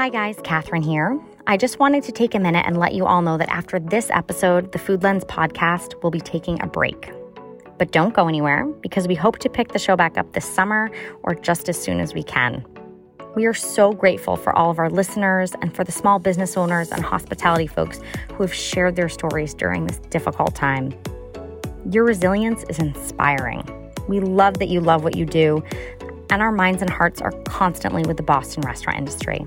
Hi, guys, Catherine here. I just wanted to take a minute and let you all know that after this episode, the Food Lens podcast will be taking a break. But don't go anywhere because we hope to pick the show back up this summer or just as soon as we can. We are so grateful for all of our listeners and for the small business owners and hospitality folks who have shared their stories during this difficult time. Your resilience is inspiring. We love that you love what you do, and our minds and hearts are constantly with the Boston restaurant industry.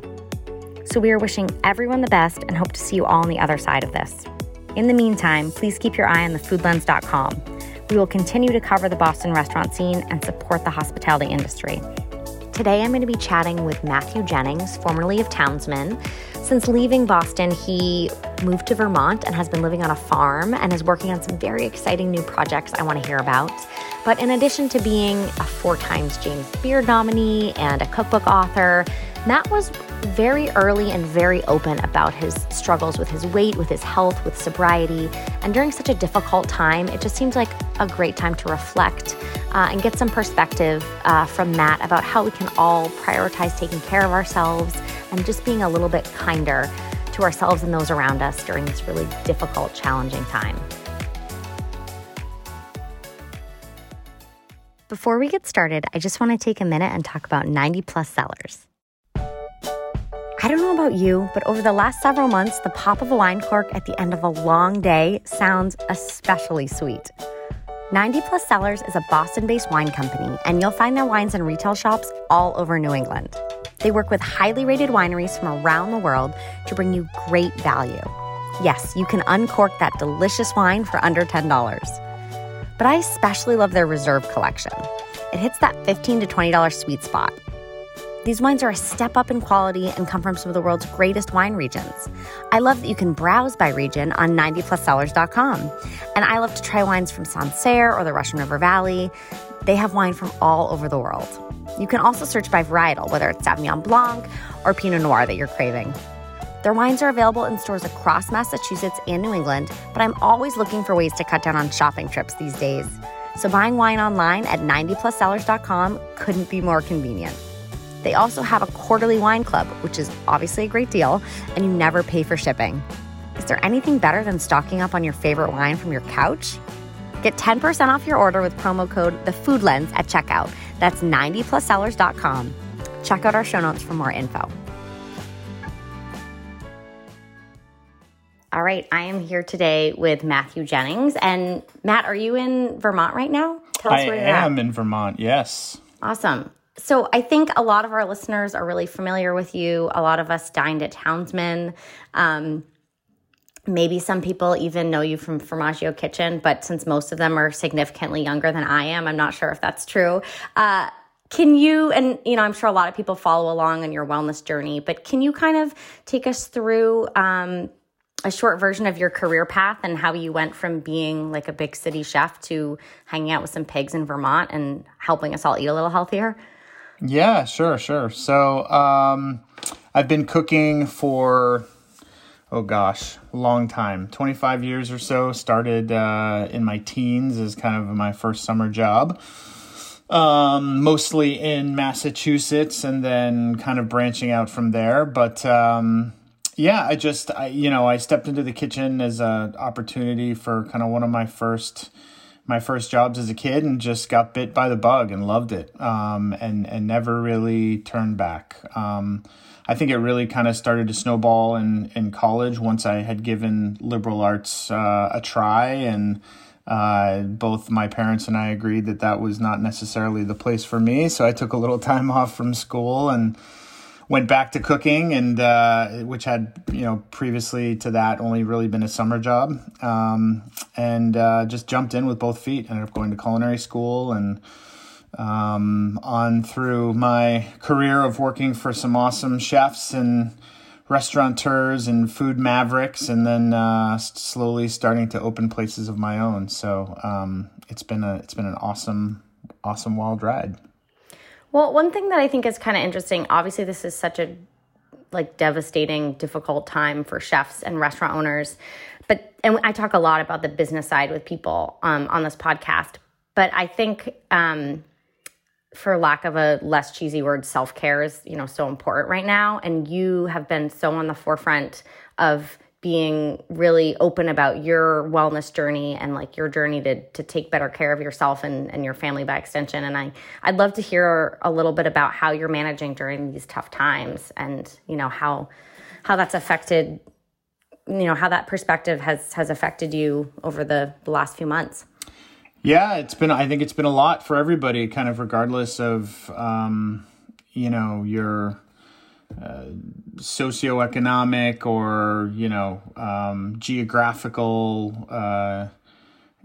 So we are wishing everyone the best and hope to see you all on the other side of this. In the meantime, please keep your eye on thefoodlens.com. We will continue to cover the Boston restaurant scene and support the hospitality industry. Today, I'm going to be chatting with Matthew Jennings, formerly of Townsman. Since leaving Boston, he moved to Vermont and has been living on a farm and is working on some very exciting new projects I want to hear about. But in addition to being a four times James Beard nominee and a cookbook author, Matt was very early and very open about his struggles with his weight, with his health, with sobriety. And during such a difficult time, it just seems like a great time to reflect uh, and get some perspective uh, from Matt about how we can all prioritize taking care of ourselves and just being a little bit kinder to ourselves and those around us during this really difficult, challenging time. Before we get started, I just want to take a minute and talk about 90 Plus Cellars. I don't know about you, but over the last several months, the pop of a wine cork at the end of a long day sounds especially sweet. 90 Plus Cellars is a Boston based wine company, and you'll find their wines in retail shops all over New England. They work with highly rated wineries from around the world to bring you great value. Yes, you can uncork that delicious wine for under $10. But I especially love their Reserve collection. It hits that 15 to $20 sweet spot. These wines are a step up in quality and come from some of the world's greatest wine regions. I love that you can browse by region on 90pluscellars.com. And I love to try wines from Sancerre or the Russian River Valley. They have wine from all over the world. You can also search by varietal, whether it's Sauvignon Blanc or Pinot Noir that you're craving. Their wines are available in stores across Massachusetts and New England, but I'm always looking for ways to cut down on shopping trips these days. So buying wine online at 90pluscellars.com couldn't be more convenient. They also have a quarterly wine club, which is obviously a great deal, and you never pay for shipping. Is there anything better than stocking up on your favorite wine from your couch? Get 10% off your order with promo code TheFoodLens at checkout. That's 90pluscellars.com. Check out our show notes for more info. All right, I am here today with Matthew Jennings. And Matt, are you in Vermont right now? Tell us I where you're I am at. in Vermont, yes. Awesome. So I think a lot of our listeners are really familiar with you. A lot of us dined at Townsman. Um, maybe some people even know you from Formaggio Kitchen, but since most of them are significantly younger than I am, I'm not sure if that's true. Uh, can you, and you know, I'm sure a lot of people follow along on your wellness journey, but can you kind of take us through um, a short version of your career path and how you went from being like a big city chef to hanging out with some pigs in Vermont and helping us all eat a little healthier? Yeah, sure, sure. So um, I've been cooking for oh gosh, a long time 25 years or so. Started uh, in my teens as kind of my first summer job. Um, mostly in Massachusetts and then kind of branching out from there. But um, yeah, I just, I, you know, I stepped into the kitchen as an opportunity for kind of one of my first my first jobs as a kid and just got bit by the bug and loved it um, and and never really turned back. Um, I think it really kind of started to snowball in in college once I had given liberal arts uh, a try and. Uh, both my parents and I agreed that that was not necessarily the place for me, so I took a little time off from school and went back to cooking and uh, which had you know previously to that only really been a summer job. Um, and uh, just jumped in with both feet. Ended up going to culinary school and um, on through my career of working for some awesome chefs and restaurateurs and food mavericks and then uh, slowly starting to open places of my own. So um, it's been a it's been an awesome awesome wild ride well, one thing that I think is kind of interesting, obviously this is such a like devastating, difficult time for chefs and restaurant owners. But and I talk a lot about the business side with people um, on this podcast. But I think um, for lack of a less cheesy word, self care is, you know, so important right now. And you have been so on the forefront of being really open about your wellness journey and like your journey to to take better care of yourself and, and your family by extension. And I I'd love to hear a little bit about how you're managing during these tough times and, you know, how how that's affected you know, how that perspective has has affected you over the, the last few months. Yeah, it's been. I think it's been a lot for everybody, kind of regardless of um, you know your uh, socioeconomic or you know um, geographical uh,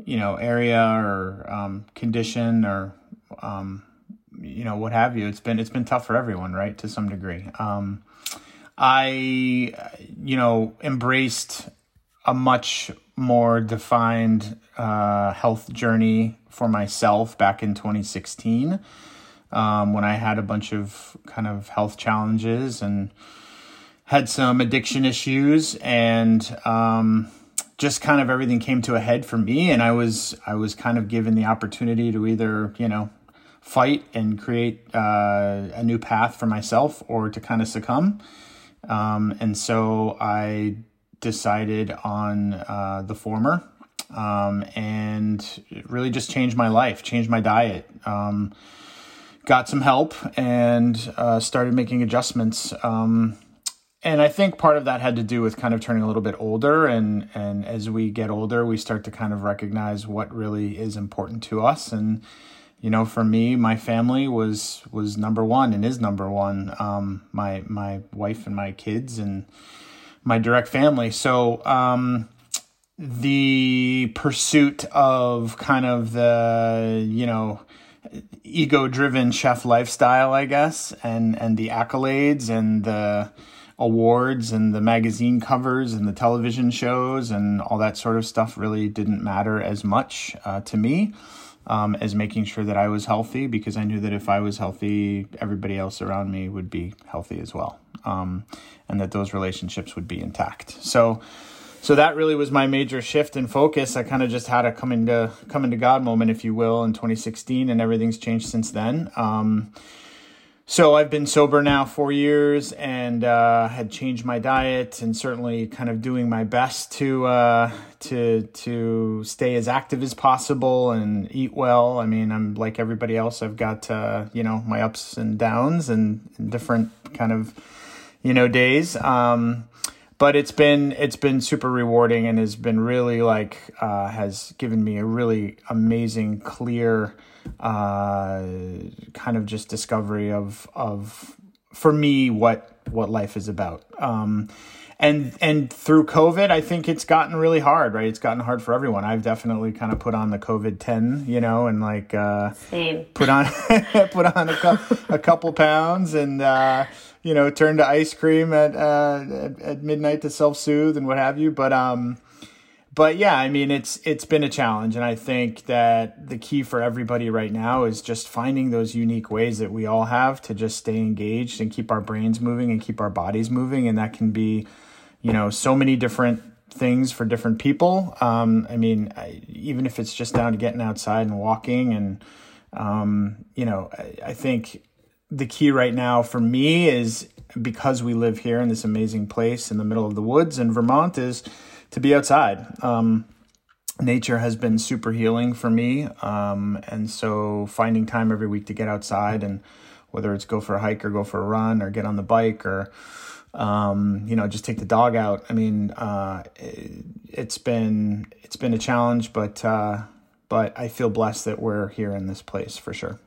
you know area or um, condition or um, you know what have you. It's been it's been tough for everyone, right, to some degree. Um, I you know embraced a much more defined uh, health journey for myself back in 2016 um, when I had a bunch of kind of health challenges and had some addiction issues and um, just kind of everything came to a head for me and I was I was kind of given the opportunity to either you know fight and create uh, a new path for myself or to kind of succumb um, and so I decided on uh, the former um, and really just changed my life, changed my diet. Got some help and uh, started making adjustments. Um, and I think part of that had to do with kind of turning a little bit older, and and as we get older, we start to kind of recognize what really is important to us. And you know, for me, my family was was number one and is number one. Um, my my wife and my kids and my direct family. So um, the pursuit of kind of the you know ego driven chef lifestyle i guess and and the accolades and the awards and the magazine covers and the television shows and all that sort of stuff really didn't matter as much uh, to me um, as making sure that I was healthy because I knew that if I was healthy, everybody else around me would be healthy as well, um, and that those relationships would be intact. So, so that really was my major shift in focus. I kind of just had a coming to come into God moment, if you will, in 2016, and everything's changed since then. Um, so I've been sober now four years and uh, had changed my diet and certainly kind of doing my best to uh, to to stay as active as possible and eat well. I mean, I'm like everybody else. I've got uh, you know my ups and downs and different kind of you know days. Um, but it's been it's been super rewarding and has been really like uh, has given me a really amazing clear uh, kind of just discovery of of for me what what life is about. Um, and and through covid i think it's gotten really hard right it's gotten hard for everyone i've definitely kind of put on the covid 10 you know and like uh, Same. put on put on a, cu- a couple pounds and uh, you know, turn to ice cream at, uh, at, at midnight to self soothe and what have you. But um, but yeah, I mean, it's it's been a challenge, and I think that the key for everybody right now is just finding those unique ways that we all have to just stay engaged and keep our brains moving and keep our bodies moving, and that can be, you know, so many different things for different people. Um, I mean, I, even if it's just down to getting outside and walking, and um, you know, I, I think the key right now for me is because we live here in this amazing place in the middle of the woods in Vermont is to be outside. Um, nature has been super healing for me. Um, and so finding time every week to get outside and whether it's go for a hike or go for a run or get on the bike or, um, you know, just take the dog out. I mean, uh, it, has been, it's been a challenge, but, uh, but I feel blessed that we're here in this place for sure.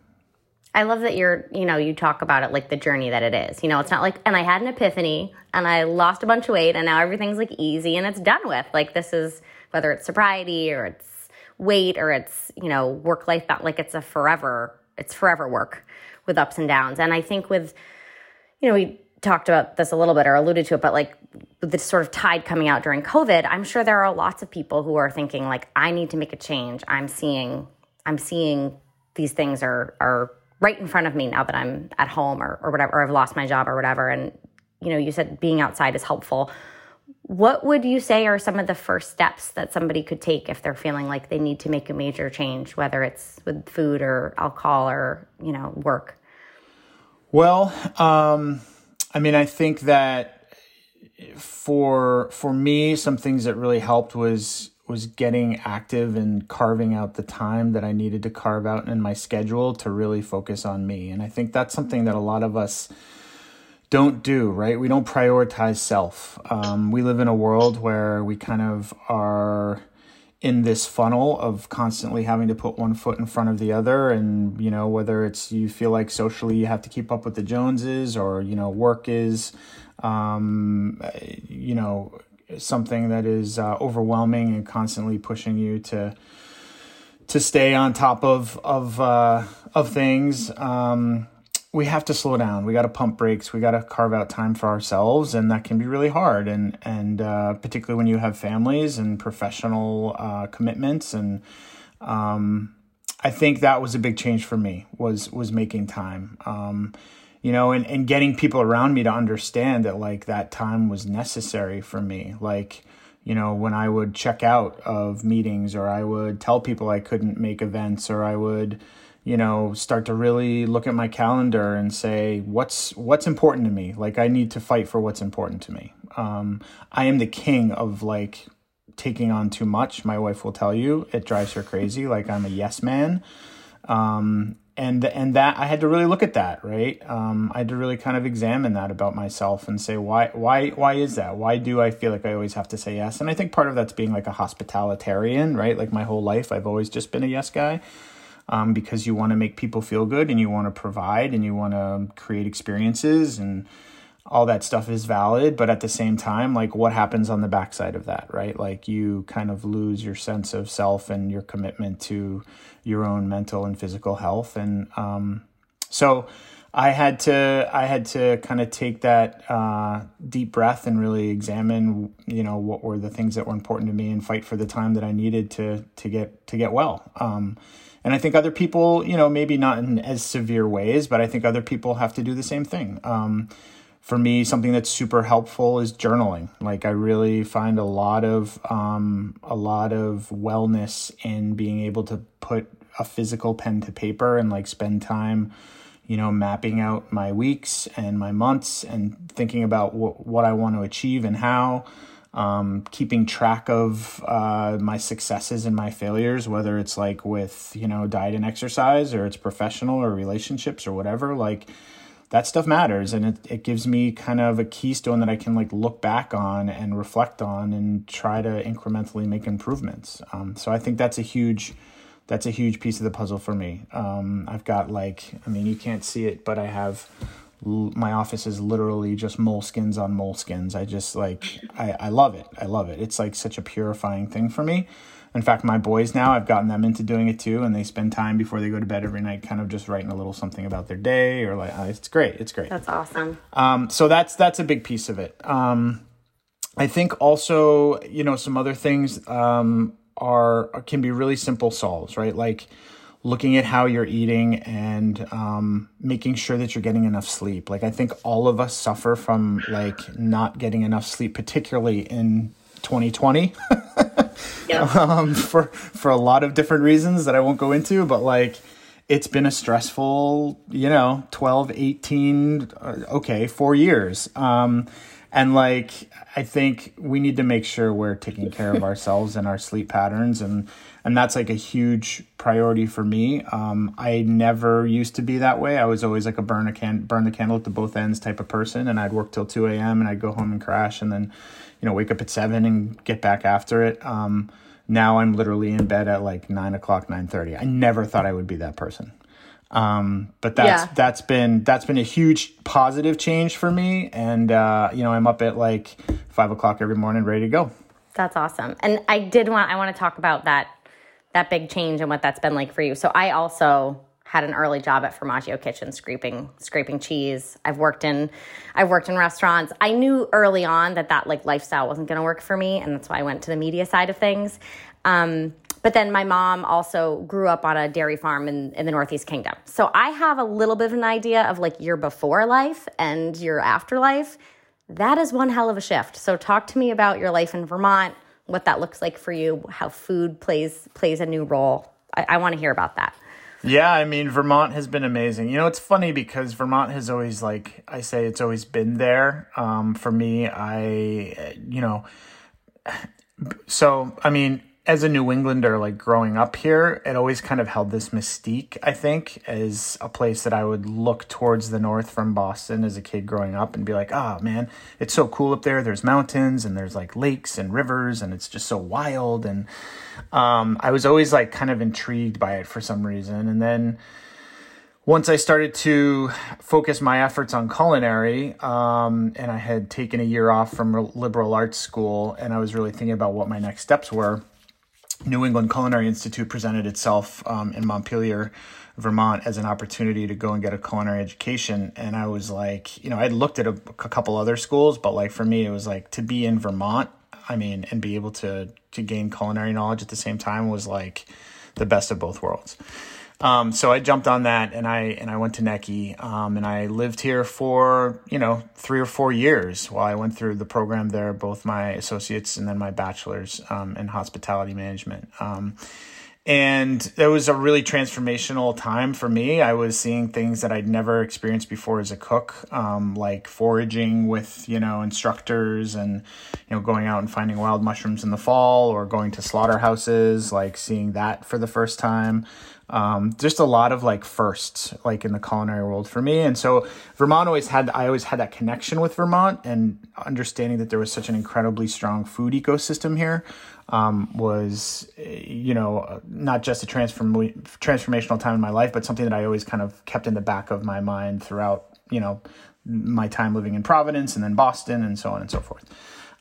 I love that you're, you know, you talk about it like the journey that it is. You know, it's not like, and I had an epiphany and I lost a bunch of weight and now everything's like easy and it's done with. Like, this is whether it's sobriety or it's weight or it's, you know, work life, that like it's a forever, it's forever work with ups and downs. And I think with, you know, we talked about this a little bit or alluded to it, but like this sort of tide coming out during COVID, I'm sure there are lots of people who are thinking, like, I need to make a change. I'm seeing, I'm seeing these things are, are, right in front of me now that I'm at home or, or whatever, or I've lost my job or whatever. And, you know, you said being outside is helpful. what would you say are some of the first steps that somebody could take if they're feeling like they need to make a major change, whether it's with food or alcohol or, you know, work? Well, um, I mean, I think that for for me, some things that really helped was was getting active and carving out the time that I needed to carve out in my schedule to really focus on me. And I think that's something that a lot of us don't do, right? We don't prioritize self. Um, we live in a world where we kind of are in this funnel of constantly having to put one foot in front of the other and you know whether it's you feel like socially you have to keep up with the joneses or you know work is um, you know something that is uh, overwhelming and constantly pushing you to to stay on top of of uh, of things. Um, we have to slow down. We got to pump brakes. We got to carve out time for ourselves, and that can be really hard. And and uh, particularly when you have families and professional uh, commitments. And um, I think that was a big change for me was was making time. Um, you know, and and getting people around me to understand that like that time was necessary for me. Like you know, when I would check out of meetings, or I would tell people I couldn't make events, or I would you know start to really look at my calendar and say what's what's important to me? Like i need to fight for what's important to me. Um, i am the king of like taking on too much. My wife will tell you. It drives her crazy. Like i'm a yes man. Um, and and that i had to really look at that right? Um, i had to really kind of examine that about myself and say why why why is that? Why do i feel like i always have to say yes? And i think part of that's being like a hospitalitarian right? Like my whole life i've always just been a yes guy um, because you want to make people feel good and you want to provide and you want to create experiences and all that stuff is valid but at the same time like what happens on the backside of that right? Like you kind of lose your sense of self and your commitment to your own mental and physical health and um, so i had to i had to kind of take that uh, deep breath and really examine you know what were the things that were important to me and fight for the time that i needed to to get to get well um, and I think other people, you know, maybe not in as severe ways, but I think other people have to do the same thing. Um, for me, something that's super helpful is journaling. Like I really find a lot of um, a lot of wellness in being able to put a physical pen to paper and like spend time, you know, mapping out my weeks and my months and thinking about wh- what I want to achieve and how um, keeping track of uh, my successes and my failures, whether it's like with, you know, diet and exercise or it's professional or relationships or whatever, like that stuff matters. And it, it gives me kind of a keystone that I can like look back on and reflect on and try to incrementally make improvements. Um, so I think that's a huge, that's a huge piece of the puzzle for me. Um, I've got like, I mean, you can't see it, but I have my office is literally just moleskins on moleskins. I just like I, I love it. I love it. It's like such a purifying thing for me. In fact, my boys now I've gotten them into doing it too, and they spend time before they go to bed every night, kind of just writing a little something about their day or like uh, it's great. It's great. That's awesome. Um, so that's that's a big piece of it. Um, I think also you know some other things um, are can be really simple solves, right? Like looking at how you're eating and um, making sure that you're getting enough sleep. Like I think all of us suffer from like not getting enough sleep, particularly in 2020. yep. um, for for a lot of different reasons that I won't go into, but like it's been a stressful, you know, 12, 18, uh, okay, 4 years. Um, and like I think we need to make sure we're taking care of ourselves and our sleep patterns and and that's like a huge priority for me. Um, I never used to be that way. I was always like a burn a can burn the candle at the both ends type of person, and I'd work till two a.m. and I'd go home and crash, and then you know wake up at seven and get back after it. Um, now I'm literally in bed at like nine o'clock, nine thirty. I never thought I would be that person. Um, but that's yeah. that's been that's been a huge positive change for me, and uh, you know I'm up at like five o'clock every morning, ready to go. That's awesome. And I did want I want to talk about that that big change and what that's been like for you. So I also had an early job at Formaggio Kitchen scraping scraping cheese. I've worked in I've worked in restaurants. I knew early on that that like lifestyle wasn't going to work for me and that's why I went to the media side of things. Um, but then my mom also grew up on a dairy farm in, in the Northeast Kingdom. So I have a little bit of an idea of like your before life and your afterlife that is one hell of a shift. So talk to me about your life in Vermont, what that looks like for you, how food plays plays a new role. I, I want to hear about that. Yeah, I mean Vermont has been amazing. You know, it's funny because Vermont has always like I say it's always been there. Um, for me, I you know, so I mean as a New Englander, like growing up here, it always kind of held this mystique, I think, as a place that I would look towards the north from Boston as a kid growing up and be like, oh man, it's so cool up there. There's mountains and there's like lakes and rivers and it's just so wild. And um, I was always like kind of intrigued by it for some reason. And then once I started to focus my efforts on culinary, um, and I had taken a year off from liberal arts school, and I was really thinking about what my next steps were New England Culinary Institute presented itself um, in Montpelier, Vermont, as an opportunity to go and get a culinary education. And I was like, you know, I'd looked at a, a couple other schools, but like for me, it was like to be in Vermont, I mean, and be able to to gain culinary knowledge at the same time was like the best of both worlds. Um, so I jumped on that and I and I went to NECI um, and I lived here for you know three or four years while I went through the program there, both my associates and then my bachelor's um, in hospitality management. Um, and it was a really transformational time for me. I was seeing things that I'd never experienced before as a cook, um, like foraging with you know instructors and you know going out and finding wild mushrooms in the fall or going to slaughterhouses, like seeing that for the first time um, just a lot of like firsts like in the culinary world for me. And so vermont always had i always had that connection with vermont and understanding that there was such an incredibly strong food ecosystem here um, was you know not just a transform- transformational time in my life but something that i always kind of kept in the back of my mind throughout you know my time living in providence and then boston and so on and so forth.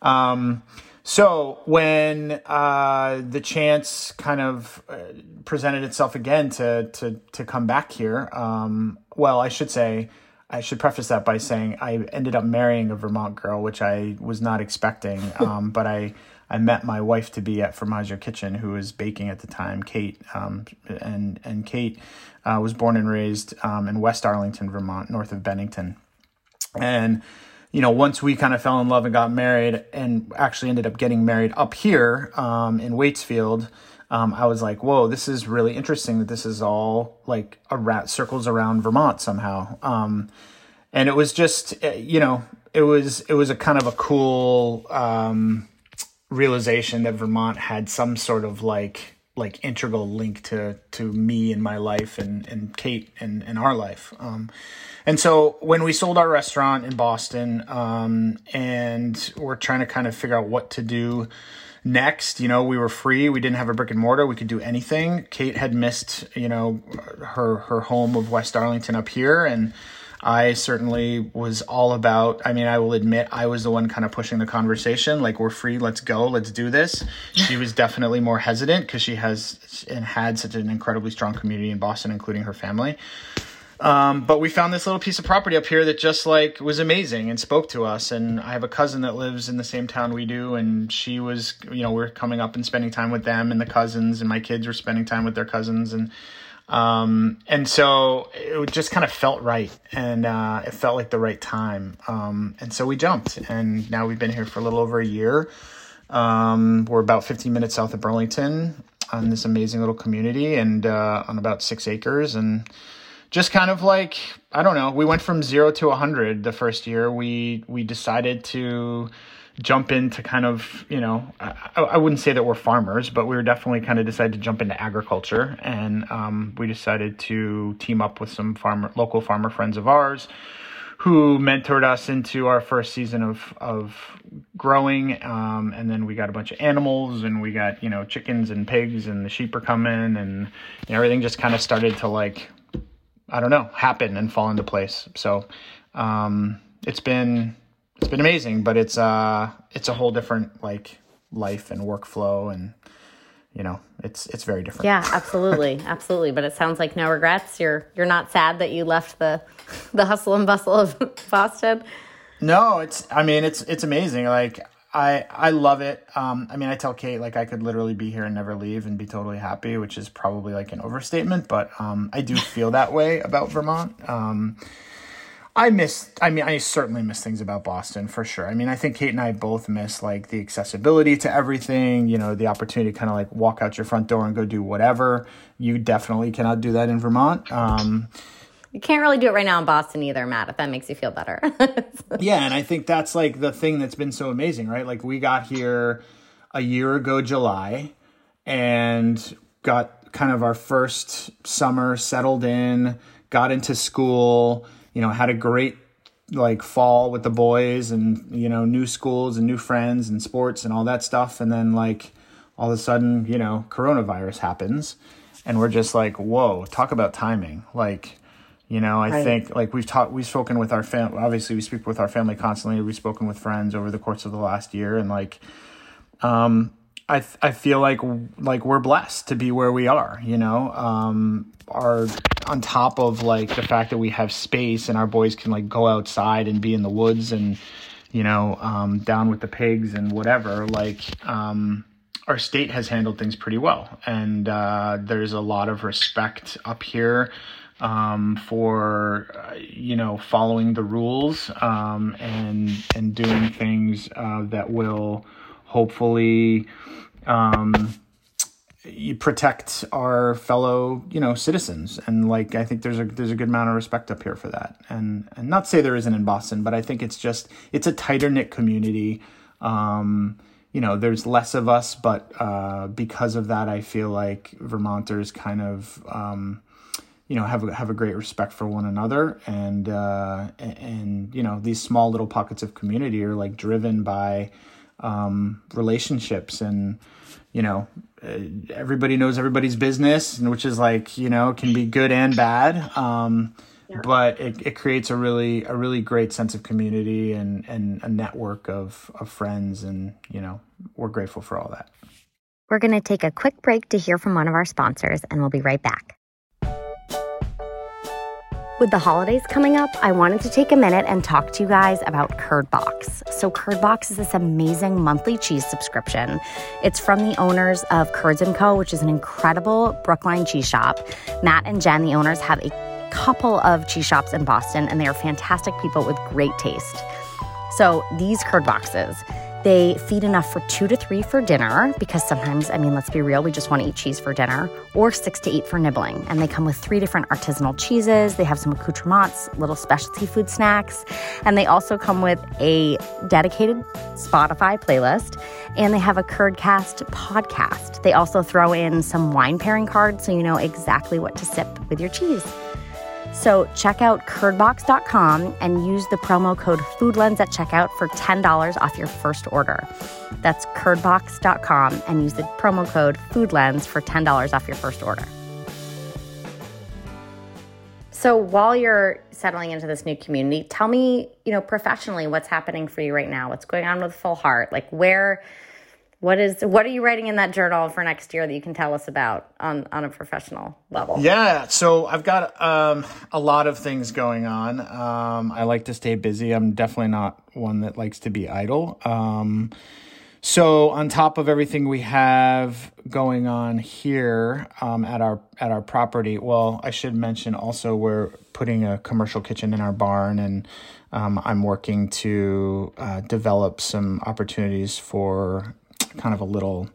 Um, so when uh, the chance kind of uh, presented itself again to to to come back here, um, well, I should say, I should preface that by saying I ended up marrying a Vermont girl, which I was not expecting. Um, but I I met my wife to be at Formaggio Kitchen, who was baking at the time, Kate, um, and and Kate uh, was born and raised um, in West Arlington, Vermont, north of Bennington, and you know, once we kind of fell in love and got married and actually ended up getting married up here um, in Waitsfield, um, I was like, whoa, this is really interesting that this is all like a rat circles around Vermont somehow. Um, and it was just, eh, you know, it was, it was a kind of a cool um, realization that Vermont had some sort of like, like integral link to to me and my life and and Kate and, and our life. And so when we sold our restaurant in Boston, um, and we're trying to kind of figure out what to do next, you know, we were free. We didn't have a brick and mortar. We could do anything. Kate had missed, you know, her her home of West Arlington up here, and I certainly was all about. I mean, I will admit I was the one kind of pushing the conversation. Like, we're free, let's go, let's do this. She was definitely more hesitant because she has and had such an incredibly strong community in Boston, including her family. Um, but we found this little piece of property up here that just like was amazing and spoke to us. And I have a cousin that lives in the same town we do, and she was, you know, we're coming up and spending time with them and the cousins, and my kids were spending time with their cousins, and um, and so it just kind of felt right, and uh, it felt like the right time. Um, and so we jumped, and now we've been here for a little over a year. Um, we're about 15 minutes south of Burlington on this amazing little community, and uh, on about six acres, and just kind of like I don't know. We went from zero to hundred the first year. We we decided to jump into kind of you know I, I wouldn't say that we're farmers, but we were definitely kind of decided to jump into agriculture, and um, we decided to team up with some farmer local farmer friends of ours who mentored us into our first season of of growing um, and then we got a bunch of animals and we got you know chickens and pigs and the sheep are coming and everything just kind of started to like I don't know, happen and fall into place. So um, it's been it's been amazing, but it's uh it's a whole different like life and workflow and you know it's it's very different. Yeah absolutely. Absolutely. But it sounds like no regrets. You're you're not sad that you left the the hustle and bustle of boston? No it's i mean it's it's amazing. Like I I love it. Um, I mean, I tell Kate like I could literally be here and never leave and be totally happy, which is probably like an overstatement, but um, I do feel that way about Vermont. Um, I miss. I mean, I certainly miss things about Boston for sure. I mean, I think Kate and I both miss like the accessibility to everything. You know, the opportunity to kind of like walk out your front door and go do whatever. You definitely cannot do that in Vermont. Um, you can't really do it right now in Boston either, Matt, if that makes you feel better. yeah, and I think that's like the thing that's been so amazing, right? Like we got here a year ago July and got kind of our first summer settled in, got into school, you know, had a great like fall with the boys and you know new schools and new friends and sports and all that stuff and then like all of a sudden you know coronavirus happens and we're just like whoa talk about timing like you know, I right. think like we've talked, we've spoken with our family. Obviously, we speak with our family constantly. We've spoken with friends over the course of the last year, and like, um, I I feel like like we're blessed to be where we are. You know, um, our on top of like the fact that we have space and our boys can like go outside and be in the woods and you know um, down with the pigs and whatever. Like, um, our state has handled things pretty well, and uh, there's a lot of respect up here um, for uh, you know following the rules um, and and doing things uh, that will hopefully um, protect our fellow you know citizens. And like I think there's a there's a good amount of respect up here for that. And and not say there isn't in Boston but I think it's just it's a tighter knit community. Um, you know there's less of us but uh, because of that I feel like Vermonters kind of um, you know have a, have a great respect for one another. And uh, and you know these small little pockets of community are like driven by um, relationships. And you know uh, everybody knows everybody's business and which is like you know can be good and bad. Um, yeah. but it, it creates a really a really great sense of community and and a network of of friends. And you know we're grateful for all that. We're going to take a quick break to hear from one of our sponsors and we'll be right back with the holidays coming up, I wanted to take a minute and talk to you guys about Curdbox. So, Curdbox is this amazing monthly cheese subscription. It's from the owners of Curds & Co., which is an incredible Brookline cheese shop. Matt and Jen, the owners, have a couple of cheese shops in Boston, and they are fantastic people with great taste. So, these Curd Boxes, they feed enough for two to three for dinner because sometimes, I mean, let's be real, we just want to eat cheese for dinner, or six to eight for nibbling. And they come with three different artisanal cheeses. They have some accoutrements, little specialty food snacks, and they also come with a dedicated Spotify playlist. And they have a Curdcast podcast. They also throw in some wine pairing cards so you know exactly what to sip with your cheese. So check out curdbox.com and use the promo code FoodLens at checkout for $10 off your first order. That's curdbox.com and use the promo code FoodLens for $10 off your first order. So while you're settling into this new community, tell me, you know, professionally what's happening for you right now? What's going on with Full Heart? Like where what is what are you writing in that journal for next year that you can tell us about on on a professional level? Yeah, so I've got um, a lot of things going on. Um, I like to stay busy. I'm definitely not one that likes to be idle. Um, so on top of everything we have going on here um, at our at our property, well, I should mention also we're putting a commercial kitchen in our barn, and um, I'm working to uh, develop some opportunities for kind of a little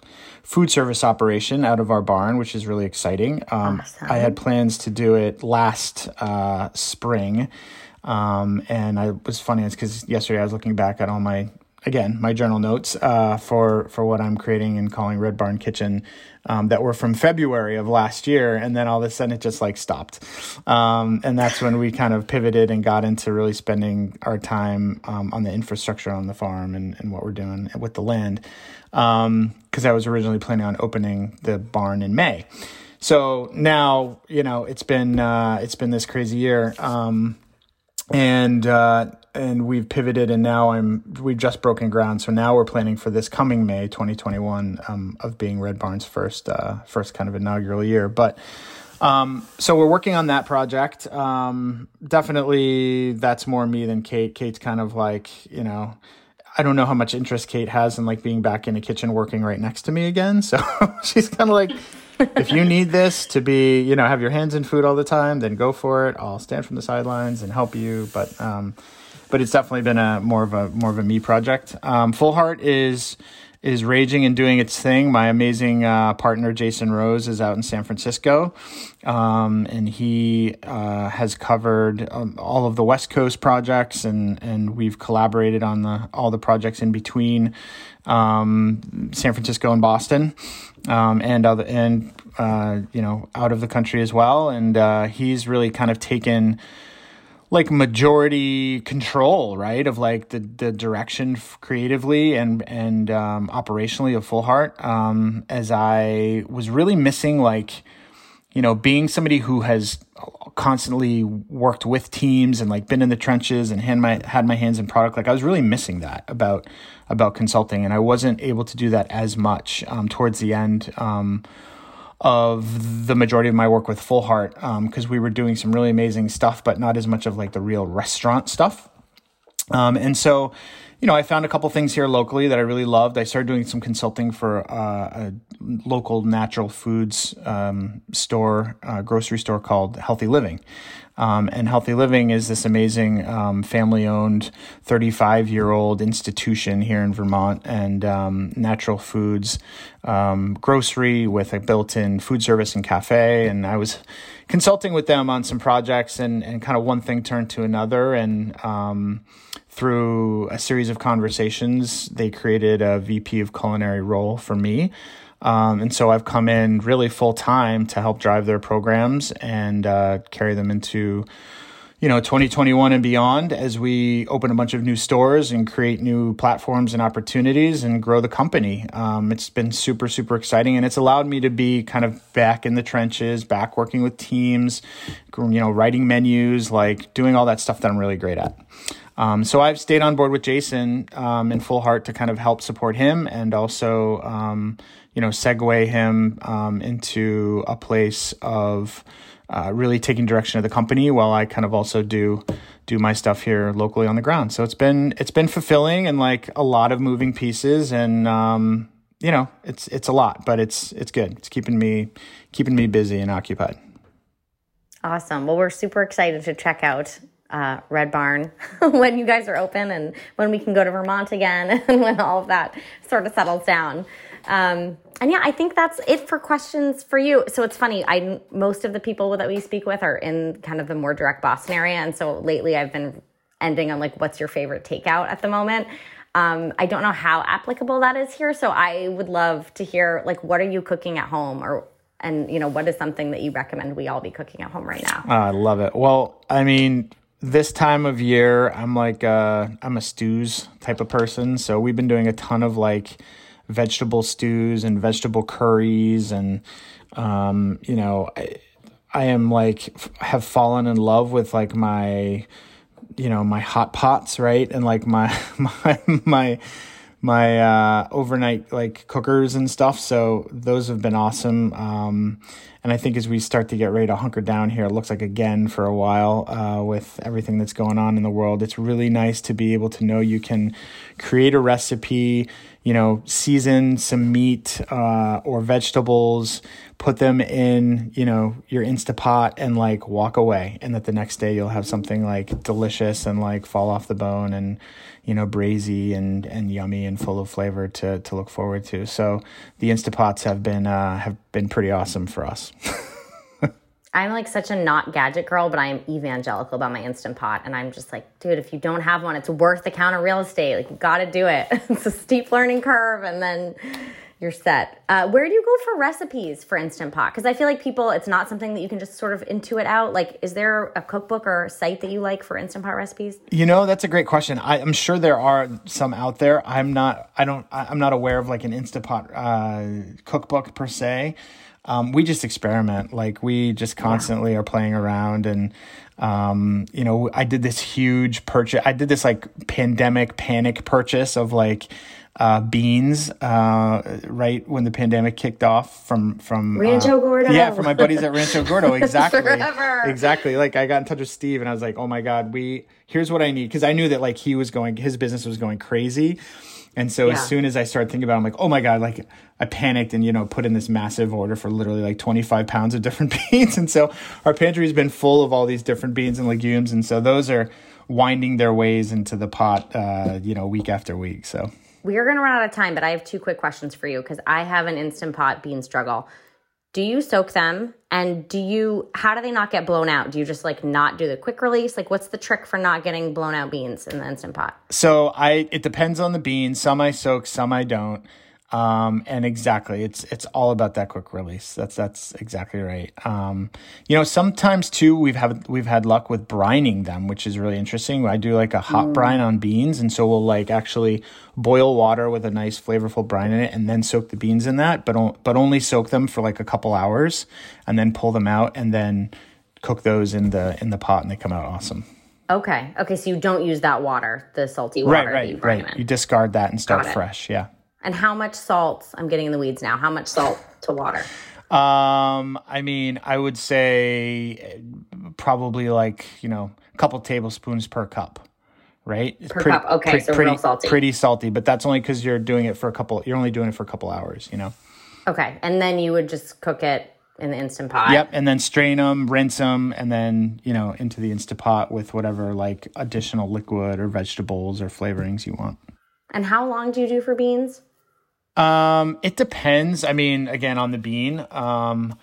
food service operation out of our barn, which is really exciting. Um, awesome. I had plans to do it last uh, spring. Um, and I was funny, because yesterday I was looking back at all my again my journal notes uh, for for what I'm creating and calling Red Barn Kitchen um, that were from February of last year, and then all of a sudden it just like stopped, um, and that's when we kind of pivoted and got into really spending our time um, on the infrastructure on the farm and, and what we're doing with the land, because um, I was originally planning on opening the barn in May. So now you know it's been uh, it's been this crazy year, um, and uh, and we've pivoted and now I'm we've just broken ground. So now we're planning for this coming May 2021 um, of being Red Barn's first uh, first kind of inaugural year. But um, so we're working on that project. Um, definitely that's more me than Kate. Kate's kind of like, you know, I don't know how much interest Kate has in like being back in a kitchen working right next to me again. So she's kind of like if you need this to be, you know, have your hands in food all the time, then go for it. I'll stand from the sidelines and help you. But, um, but it's definitely been a more of a more of a me project. Um, Full Heart is is raging and doing its thing. My amazing uh, partner Jason Rose is out in San Francisco, um, and he uh, has covered um, all of the West Coast projects, and and we've collaborated on the all the projects in between um, San Francisco and Boston, um, and other and uh, you know out of the country as well. And uh, he's really kind of taken like majority control, right? Of like the the direction creatively and and um, operationally of Full Heart. Um, as I was really missing like, you know, being somebody who has constantly worked with teams and like been in the trenches and hand my had my hands in product. Like I was really missing that about about consulting, and I wasn't able to do that as much um, towards the end. Um, of the majority of my work with Full Heart because um, we were doing some really amazing stuff, but not as much of like the real restaurant stuff. Um, and so, you know, I found a couple things here locally that I really loved. I started doing some consulting for uh, a local natural foods um, store, uh, grocery store called Healthy Living. Um, and Healthy Living is this amazing um, family owned 35 year old institution here in Vermont and um, natural foods um, grocery with a built in food service and cafe. And I was consulting with them on some projects, and, and kind of one thing turned to another. And um, through a series of conversations, they created a VP of culinary role for me. Um, and so I've come in really full time to help drive their programs and uh, carry them into, you know, 2021 and beyond as we open a bunch of new stores and create new platforms and opportunities and grow the company. Um, it's been super, super exciting and it's allowed me to be kind of back in the trenches, back working with teams, you know, writing menus, like doing all that stuff that I'm really great at. Um, so I've stayed on board with Jason um, in full heart to kind of help support him and also, um, you know, segue him um, into a place of uh, really taking direction of the company while I kind of also do do my stuff here locally on the ground. So it's been it's been fulfilling and like a lot of moving pieces and um, you know it's it's a lot, but it's it's good. It's keeping me keeping me busy and occupied. Awesome. Well, we're super excited to check out uh, Red Barn when you guys are open and when we can go to Vermont again and when all of that sort of settles down. Um, and yeah, I think that's it for questions for you. So it's funny. I most of the people that we speak with are in kind of the more direct Boston area, and so lately I've been ending on like, what's your favorite takeout at the moment? Um, I don't know how applicable that is here, so I would love to hear like, what are you cooking at home, or and you know, what is something that you recommend we all be cooking at home right now? I love it. Well, I mean, this time of year, I'm like uh, I'm a stews type of person, so we've been doing a ton of like vegetable stews and vegetable curries and um, you know I, I am like have fallen in love with like my you know my hot pots right? And like my my my my uh, overnight like cookers and stuff. So those have been awesome. Um, and I think as we start to get ready to hunker down here, it looks like again for a while uh, with everything that's going on in the world, it's really nice to be able to know you can create a recipe, you know, season some meat uh, or vegetables, put them in, you know, your Instapot and like walk away. And that the next day you'll have something like delicious and like fall off the bone and, you know, brazy and, and yummy and full of flavor to, to look forward to. So the Instapots have been, uh, have been pretty awesome for us. I'm like such a not gadget girl, but I am evangelical about my Instant Pot. And I'm just like, dude, if you don't have one, it's worth the counter real estate. Like, you got to do it. it's a steep learning curve. And then you're set. Uh, where do you go for recipes for Instant Pot? Because I feel like people, it's not something that you can just sort of intuit out. Like, is there a cookbook or site that you like for Instant Pot recipes? You know, that's a great question. I, am sure there are some out there. I'm not. I don't. I'm not aware of like an Instant Pot uh, cookbook per se um, we just experiment. Like we just constantly yeah. are playing around and um, you know, I did this huge purchase. I did this like pandemic panic purchase of like uh, beans uh, right when the pandemic kicked off from from Rancho uh, Gordo. Yeah, from my buddies at Rancho Gordo. Exactly. Forever. Exactly. Like I got in touch with Steve and I was like, "Oh my god, we here's what I need" because I knew that like he was going, his business was going crazy. And so Yeah. as soon as I started thinking about, it, I'm like, oh my god, like I panicked and you know put in this massive order for literally like 25 pounds of different beans. And so our pantry's been full of all these different beans and legumes, and so those are winding their ways into the pot, uh, you know, week after week. So We are going to run out of time, but I have two quick questions for you because I have an instant pot bean struggle. Do you soak them? And do you, how do they not get blown out? Do you just like not do the quick release? Like, what's the trick for not getting blown out beans in the instant pot? So I it depends on the beans. Some I soak, some I don't. Um, and exactly, it's it's all about that quick release. That's that's exactly right. Um, you know, sometimes too we've had we've had luck with brining them, which is really interesting. I do like a hot brine on beans, and so we'll like actually boil water with a nice flavorful brine in it, and then soak the beans in that, but on, but only soak them for like a couple hours, and then pull them out, and then cook those in the in the pot, and they come out awesome. Okay. Okay. So you don't use that water, the salty water. Right, that you right, right. in. You discard that and start fresh. Yeah. And how much salt? I'm getting in the weeds now. How much salt to water? Um, I mean, I would say probably like you know a couple tablespoons per cup, right? It's Per cup, okay, so real salty. Pretty salty, but that's only because you're doing it for a couple. You're only doing it for a couple hours, you know. Okay. And then you would just cook it in the instant pot. Yep, and then strain them, rinse them, and then you know into the instant pot with whatever like additional liquid or vegetables or flavorings you want. And how long do you do for beans? Um, it depends. I mean, again, on the bean. Um,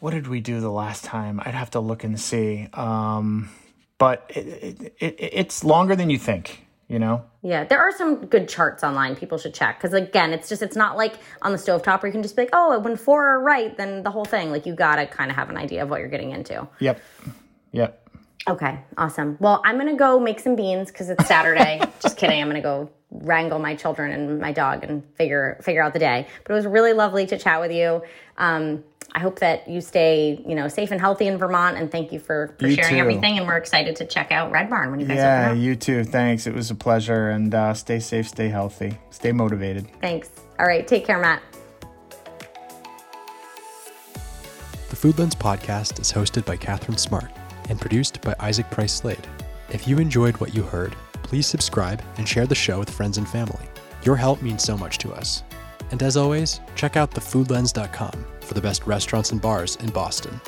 what did we do the last time? I'd have to look and see. Um, but it, it, it, it's longer than you think. You know. Yeah, there are some good charts online people should check because again, it's just it's not like on the stovetop where you can just be like, oh, when four are right, then the whole thing. Like you gotta kind of have an idea of what you're getting into. Yep. Yep. Okay, awesome. Well, I'm gonna go make some beans because it's Saturday. just kidding. I'm gonna go wrangle my children and my dog and figure figure out the day. But it was really lovely to chat with you. Um, I hope that you stay, you know, safe and healthy in Vermont. And thank you for, for You sharing too. everything. And we're excited to check out Red Barn when you guys Yeah. open up. You too. Thanks. It was a pleasure. And uh, stay safe. Stay healthy. Stay motivated. Thanks. All right, take care, Matt. The Food Lens podcast is hosted by Catherine Smart and produced by Isaac Price Slade. If you enjoyed what you heard, please subscribe and share the show with friends and family. Your help means so much to us. And as always, check out thefoodlens.com for the best restaurants and bars in Boston.